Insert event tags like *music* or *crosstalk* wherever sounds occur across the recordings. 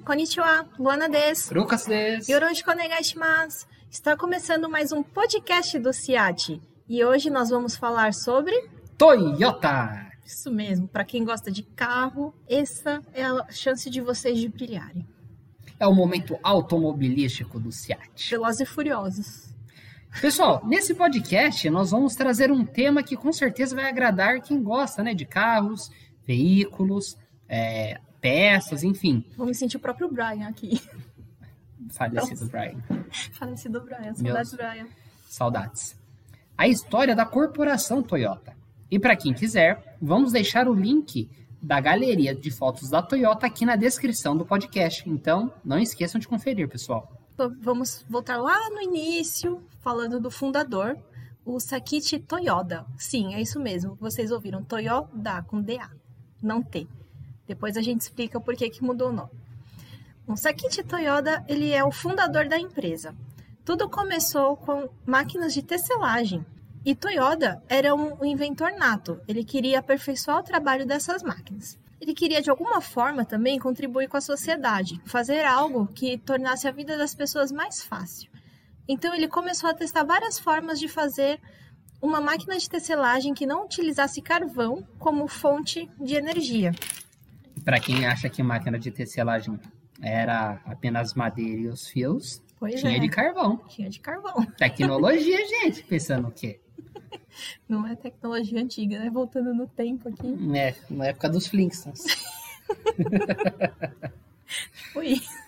皆さん、こんにちは。ルアナです。 Lucas desu. よろしくお願いします。Está começando mais um podcast do CIAT. E hoje nós vamos falar sobre Toyota. isso mesmo. Para quem gosta de carro, essa é a chance de vocês de brilharem. É o momento automobilístico do Ciat. Velozes e furiosos. Pessoal, nesse podcast nós vamos trazer um tema que com certeza vai agradar quem gosta né, de carros, veículos, é, peças, enfim. Vou me sentir o próprio Brian aqui. Falecido Brian. Falecido Brian. Saudades, Brian. Saudades. A história da corporação Toyota. E para quem quiser, vamos deixar o link da galeria de fotos da Toyota aqui na descrição do podcast. Então, não esqueçam de conferir, pessoal. Então, Vamos voltar lá no início, falando do fundador, o Sakichi Toyoda. Sim, é isso mesmo. Vocês ouviram Toyoda com DA, não T. Depois a gente explica por que, que mudou o nome. O Sakichi Toyoda, ele é o fundador da empresa. Tudo começou com máquinas de tecelagem. E Toyoda era um inventor nato. Ele queria aperfeiçoar o trabalho dessas máquinas. Ele queria, de alguma forma, também contribuir com a sociedade, fazer algo que tornasse a vida das pessoas mais fácil. Então, ele começou a testar várias formas de fazer uma máquina de tecelagem que não utilizasse carvão como fonte de energia. Para quem acha que máquina de tecelagem era apenas madeira e os fios, Pois tinha é, de carvão. tinha de carvão. *laughs* Tecnologia, gente, pensando o quê? Não é tecnologia antiga, né? Voltando no tempo aqui. É, na época dos Flintstones. *laughs* Foi isso.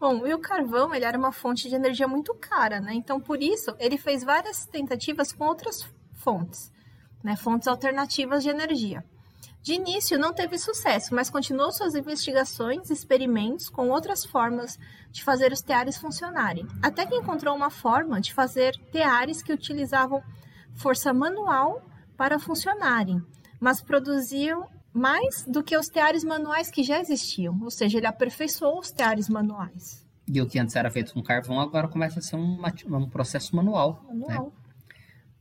Bom, e o carvão, ele era uma fonte de energia muito cara, né? Então, por isso, ele fez várias tentativas com outras fontes, né? Fontes alternativas de energia. De início, não teve sucesso, mas continuou suas investigações e experimentos com outras formas de fazer os teares funcionarem. Até que encontrou uma forma de fazer teares que utilizavam força manual para funcionarem, mas produziam mais do que os teares manuais que já existiam, ou seja, ele aperfeiçoou os teares manuais. E o que antes era feito com carvão, agora começa a ser um, um processo manual. né?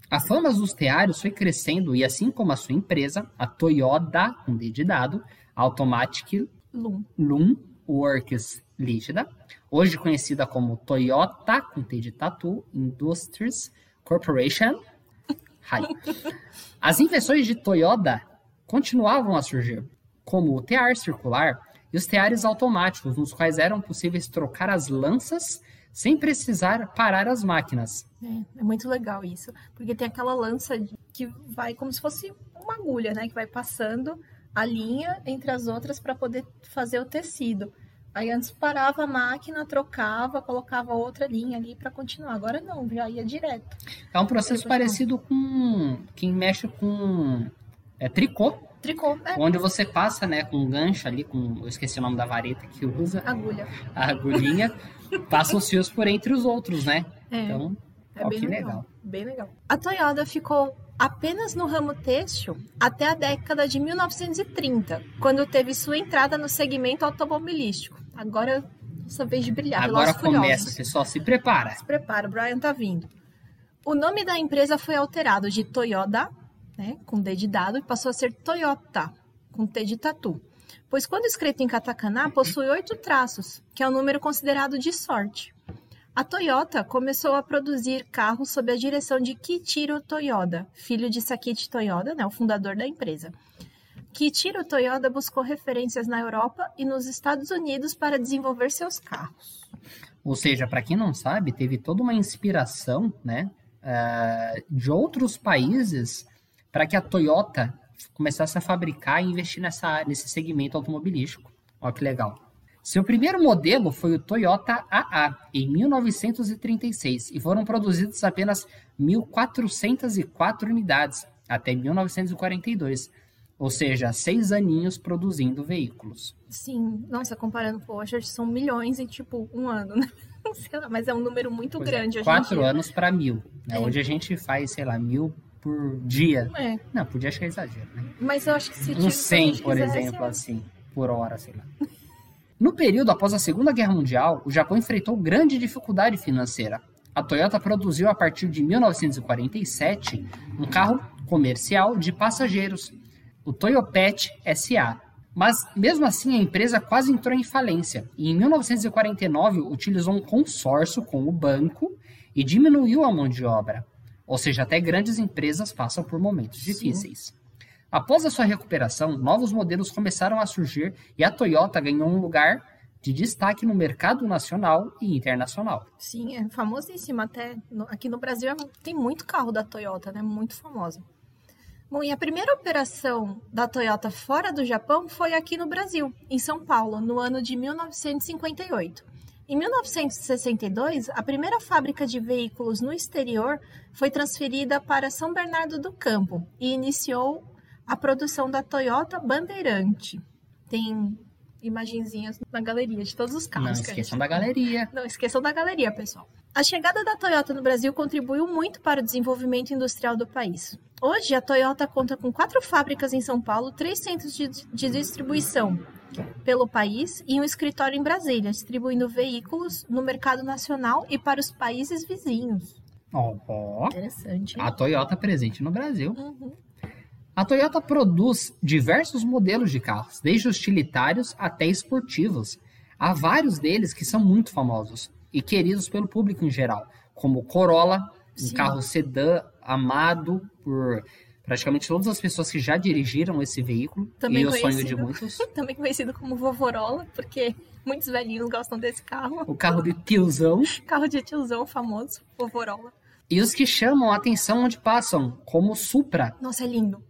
A fama dos teários foi crescendo e assim como a sua empresa, a Toyota, com D de dado, Automatic Lum. Loom Works Limited, hoje conhecida como Toyota, com T de Tatu Industries Corporation. Hi. *laughs* As invenções de Toyota continuavam a surgir, como o tear circular e os teares automáticos, nos quais eram possíveis trocar as lanças sem precisar parar as máquinas. É, é muito legal isso, porque tem aquela lança que vai como se fosse uma agulha, né, que vai passando a linha entre as outras para poder fazer o tecido. Aí antes parava a máquina, trocava, colocava outra linha ali para continuar. Agora não, já ia direto. É um processo parecido com quem mexe com é, tricô, Tricô, é, onde você passa, né, com um gancho ali, com eu esqueci o nome da vareta que usa, agulha. a agulhinha, passa os fios por entre os outros, né? É. Então, É ó, bem que legal. legal. Bem legal. A Toyota ficou apenas no ramo têxtil até a década de 1930, quando teve sua entrada no segmento automobilístico. Agora sua vez de brilhar. Agora começa, Furiosos. pessoal, se prepara. Se prepara, o Brian tá vindo. O nome da empresa foi alterado de Toyota, né, com D de dado, e passou a ser Toyota, com T de tatu. Pois quando escrito em katakana, possui oito traços, que é um número considerado de sorte. A Toyota começou a produzir carros sob a direção de Kichiro Toyoda, filho de Sakichi Toyoda, né, o fundador da empresa. Kichiro Toyoda buscou referências na Europa e nos Estados Unidos para desenvolver seus carros. Ou seja, para quem não sabe, teve toda uma inspiração, né, eh, de outros países para que a Toyota começasse a fabricar e investir nessa, nesse segmento automobilístico. Olha que legal. Seu primeiro modelo foi o Toyota AA, em 1936, e foram produzidas apenas 1.404 unidades, até 1942. Ou seja, seis aninhos produzindo veículos. Sim, nossa, comparando com hoje, são milhões em tipo um ano, né? *laughs* Sei lá, mas é um número muito Pois é, grande hoje quatro dia. anos para mil. né? É. Hoje a gente faz, sei lá, mil por dia. É, Não, podia achar exagero, né? mas eu acho que se Um tipo, se a 100, gente por exemplo, assim, por hora, sei lá. No período após a Segunda Guerra Mundial, o Japão enfrentou grande dificuldade financeira. A Toyota produziu a partir de 1947 um carro comercial de passageiros, o Toyopet SA, Mas, mesmo assim, a empresa quase entrou em falência e, em 1949, utilizou um consórcio com o banco e diminuiu a mão de obra. Ou seja, até grandes empresas passam por momentos Sim. difíceis. Após a sua recuperação, novos modelos começaram a surgir e a Toyota ganhou um lugar de destaque no mercado nacional e internacional. Sim, é famosíssima até. aqui no Brasil tem muito carro da Toyota, né? Muito famosa. Bom, e a primeira operação da Toyota fora do Japão foi aqui no Brasil, em São Paulo, no ano de 1958. Em 1962, a primeira fábrica de veículos no exterior foi transferida para São Bernardo do Campo e iniciou a produção da Toyota Bandeirante. Tem imagenzinhas na galeria de todos os Não carros. a esqueçam gente da galeria. não esqueçam da galeria, pessoal. A chegada da Toyota no Brasil contribuiu muito para o desenvolvimento industrial do país. Hoje, a Toyota conta com quatro fábricas em São Paulo, três centros de, de distribuição pelo país e um escritório em Brasília, distribuindo veículos no mercado nacional e para os países vizinhos. Ó, ó, Interessante. a Toyota presente no Brasil. Uhum. A Toyota produz diversos modelos de carros, desde utilitários até esportivos. Há vários deles que são muito famosos e queridos pelo público em geral, como o Corolla, um Sim. carro sedã amado por praticamente todas as pessoas que já dirigiram esse veículo Também e o sonho de muitos. *laughs* Também conhecido como Vovorola, porque muitos velhinhos gostam desse carro. O carro de tiozão. Carro de tiozão famoso, Vovorola. E os que chamam a atenção onde passam, como o Supra, Nossa, é lindo.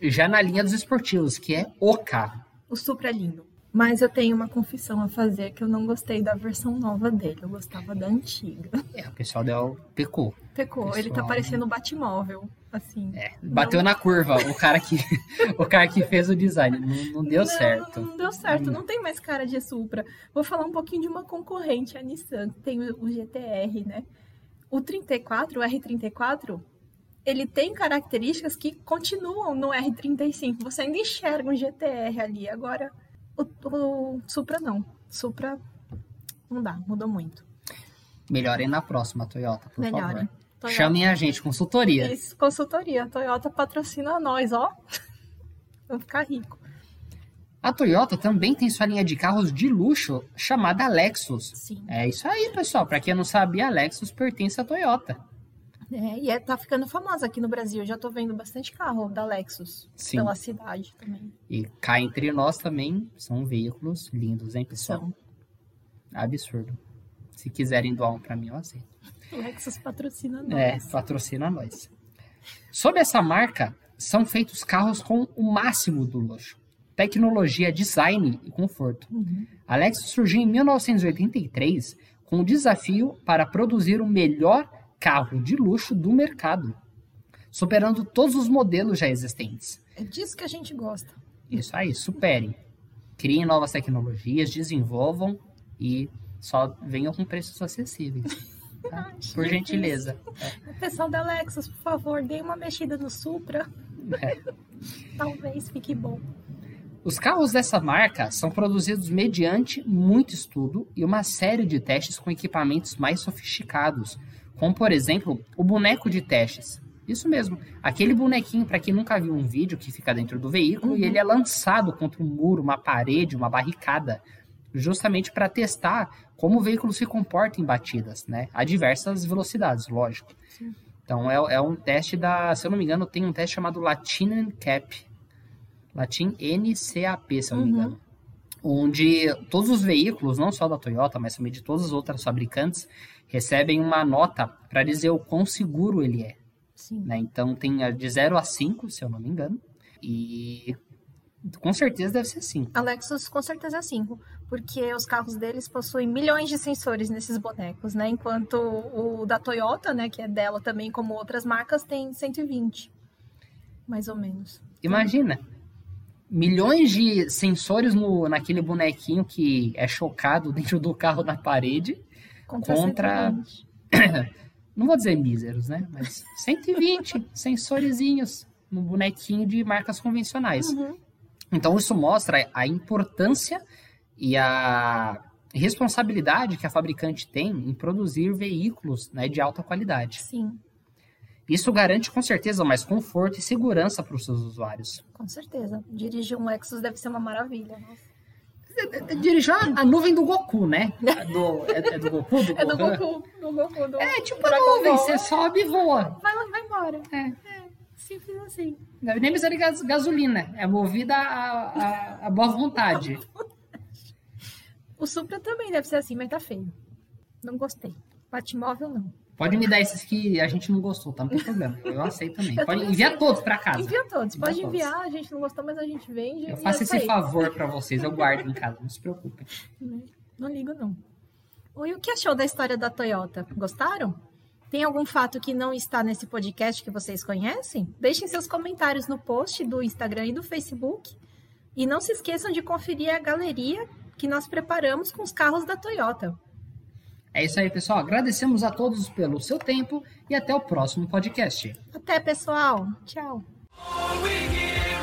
já na linha dos esportivos, que é o carro. O Supra é lindo. Mas eu tenho uma confissão a fazer que eu não gostei da versão nova dele. Eu gostava da antiga. É, o pessoal deu, pecou. Pecou. Ele tá Pessoal. parecendo o Batmóvel. Assim. É, bateu na curva. O cara que, *laughs* o cara que fez o design. Não, não deu Não, certo. Não deu certo. Não tem mais cara de Supra. Vou falar um pouquinho de uma concorrente, a Nissan. que Tem o o GTR, né? O 34, o R34, ele tem características que continuam no R35. Você ainda enxerga um GTR ali. Agora, o, o Supra não. Supra não dá, mudou muito. Melhorem na próxima, Toyota, por Melhorem. favor. Toyota. Chamem a gente, consultoria. Isso, consultoria. Toyota patrocina nós, ó. *laughs* Vamos ficar rico. A Toyota também tem sua linha de carros de luxo chamada Lexus. Sim. É isso aí, pessoal. Para quem não sabia, a Lexus pertence à Toyota. É, e é, tá ficando famosa aqui no Brasil. Já tô vendo bastante carro da Lexus Sim. pela cidade também. E cá entre nós também são veículos lindos, hein, pessoal? São. Absurdo. Se quiserem doar um para mim, eu aceito. Lexus patrocina É, nós. patrocina nós. Sob essa marca, são feitos carros com o máximo do luxo. Tecnologia, design e conforto. Uhum. A Lexus surgiu em 1983 com o desafio para produzir o melhor carro de luxo do mercado, superando todos os modelos já existentes. É disso que a gente gosta. Isso aí, superem. Criem novas tecnologias, desenvolvam e só venham com preços acessíveis. *laughs* tá? Por gentileza. O pessoal da Lexus, por favor, dê uma mexida no Supra. É. Talvez fique bom. Os carros dessa marca são produzidos mediante muito estudo e uma série de testes com equipamentos mais sofisticados, como por exemplo o boneco de testes. Isso mesmo, aquele bonequinho para quem nunca viu um vídeo que fica dentro do veículo e ele é lançado contra um muro, uma parede, uma barricada, justamente para testar como o veículo se comporta em batidas, né? A diversas velocidades, lógico. Então é, é um teste da, se eu não me engano, tem um teste chamado Latin Cap, Latim NCAP, se eu não me Uhum. engano. Onde todos os veículos, não só da Toyota, mas também de todas as outras fabricantes, recebem uma nota para dizer o quão seguro ele é. Sim. né? Então tem de 0 a 5, se eu não me engano. E com certeza deve ser 5. A Lexus com certeza é 5, porque os carros deles possuem milhões de sensores nesses bonecos, né? Enquanto o da Toyota, né, que é dela também, como outras marcas, tem 120, mais ou menos. Imagina. Milhões de sensores no, naquele bonequinho que é chocado *laughs* dentro do carro na parede. Contra, Contra- 120. *coughs* Não vou dizer míseros, né? Mas 120 *laughs* sensorizinhos no bonequinho de marcas convencionais. Uhum. Então isso mostra a importância e a responsabilidade que a fabricante tem em produzir veículos né, de alta qualidade. Sim. Isso garante com certeza mais conforto e segurança para os seus usuários. Com certeza. Dirigir um Lexus deve ser uma maravilha. Dirigir a, a nuvem do Goku, né? *laughs* Do, é, é do Goku? Do É do? Goku, do Goku, do É tipo a nuvem, você sobe e voa. Vai, vai embora. É. É, simples assim. Nem precisar de gas- gasolina. É movida a, a, a boa vontade. O Supra também deve ser assim, mas tá feio. Não gostei. Batmóvel, não. Pode me dar esses que a gente não gostou, tá? Não tem problema. Eu aceito também. Eu Pode enviar todos pra casa. Envia todos. Envia Pode todos. enviar, a gente não gostou, mas a gente vende. Eu faço é esse favor pra vocês, eu guardo em casa, não se preocupem. Não ligo, não. E o que achou da história da Toyota? Gostaram? Tem algum fato que não está nesse podcast que vocês conhecem? Deixem seus comentários no post do Instagram e do Facebook. E não se esqueçam de conferir a galeria que nós preparamos com os carros da Toyota. É isso aí, pessoal. Agradecemos a todos pelo seu tempo e até o próximo podcast. Até, pessoal. Tchau. All we give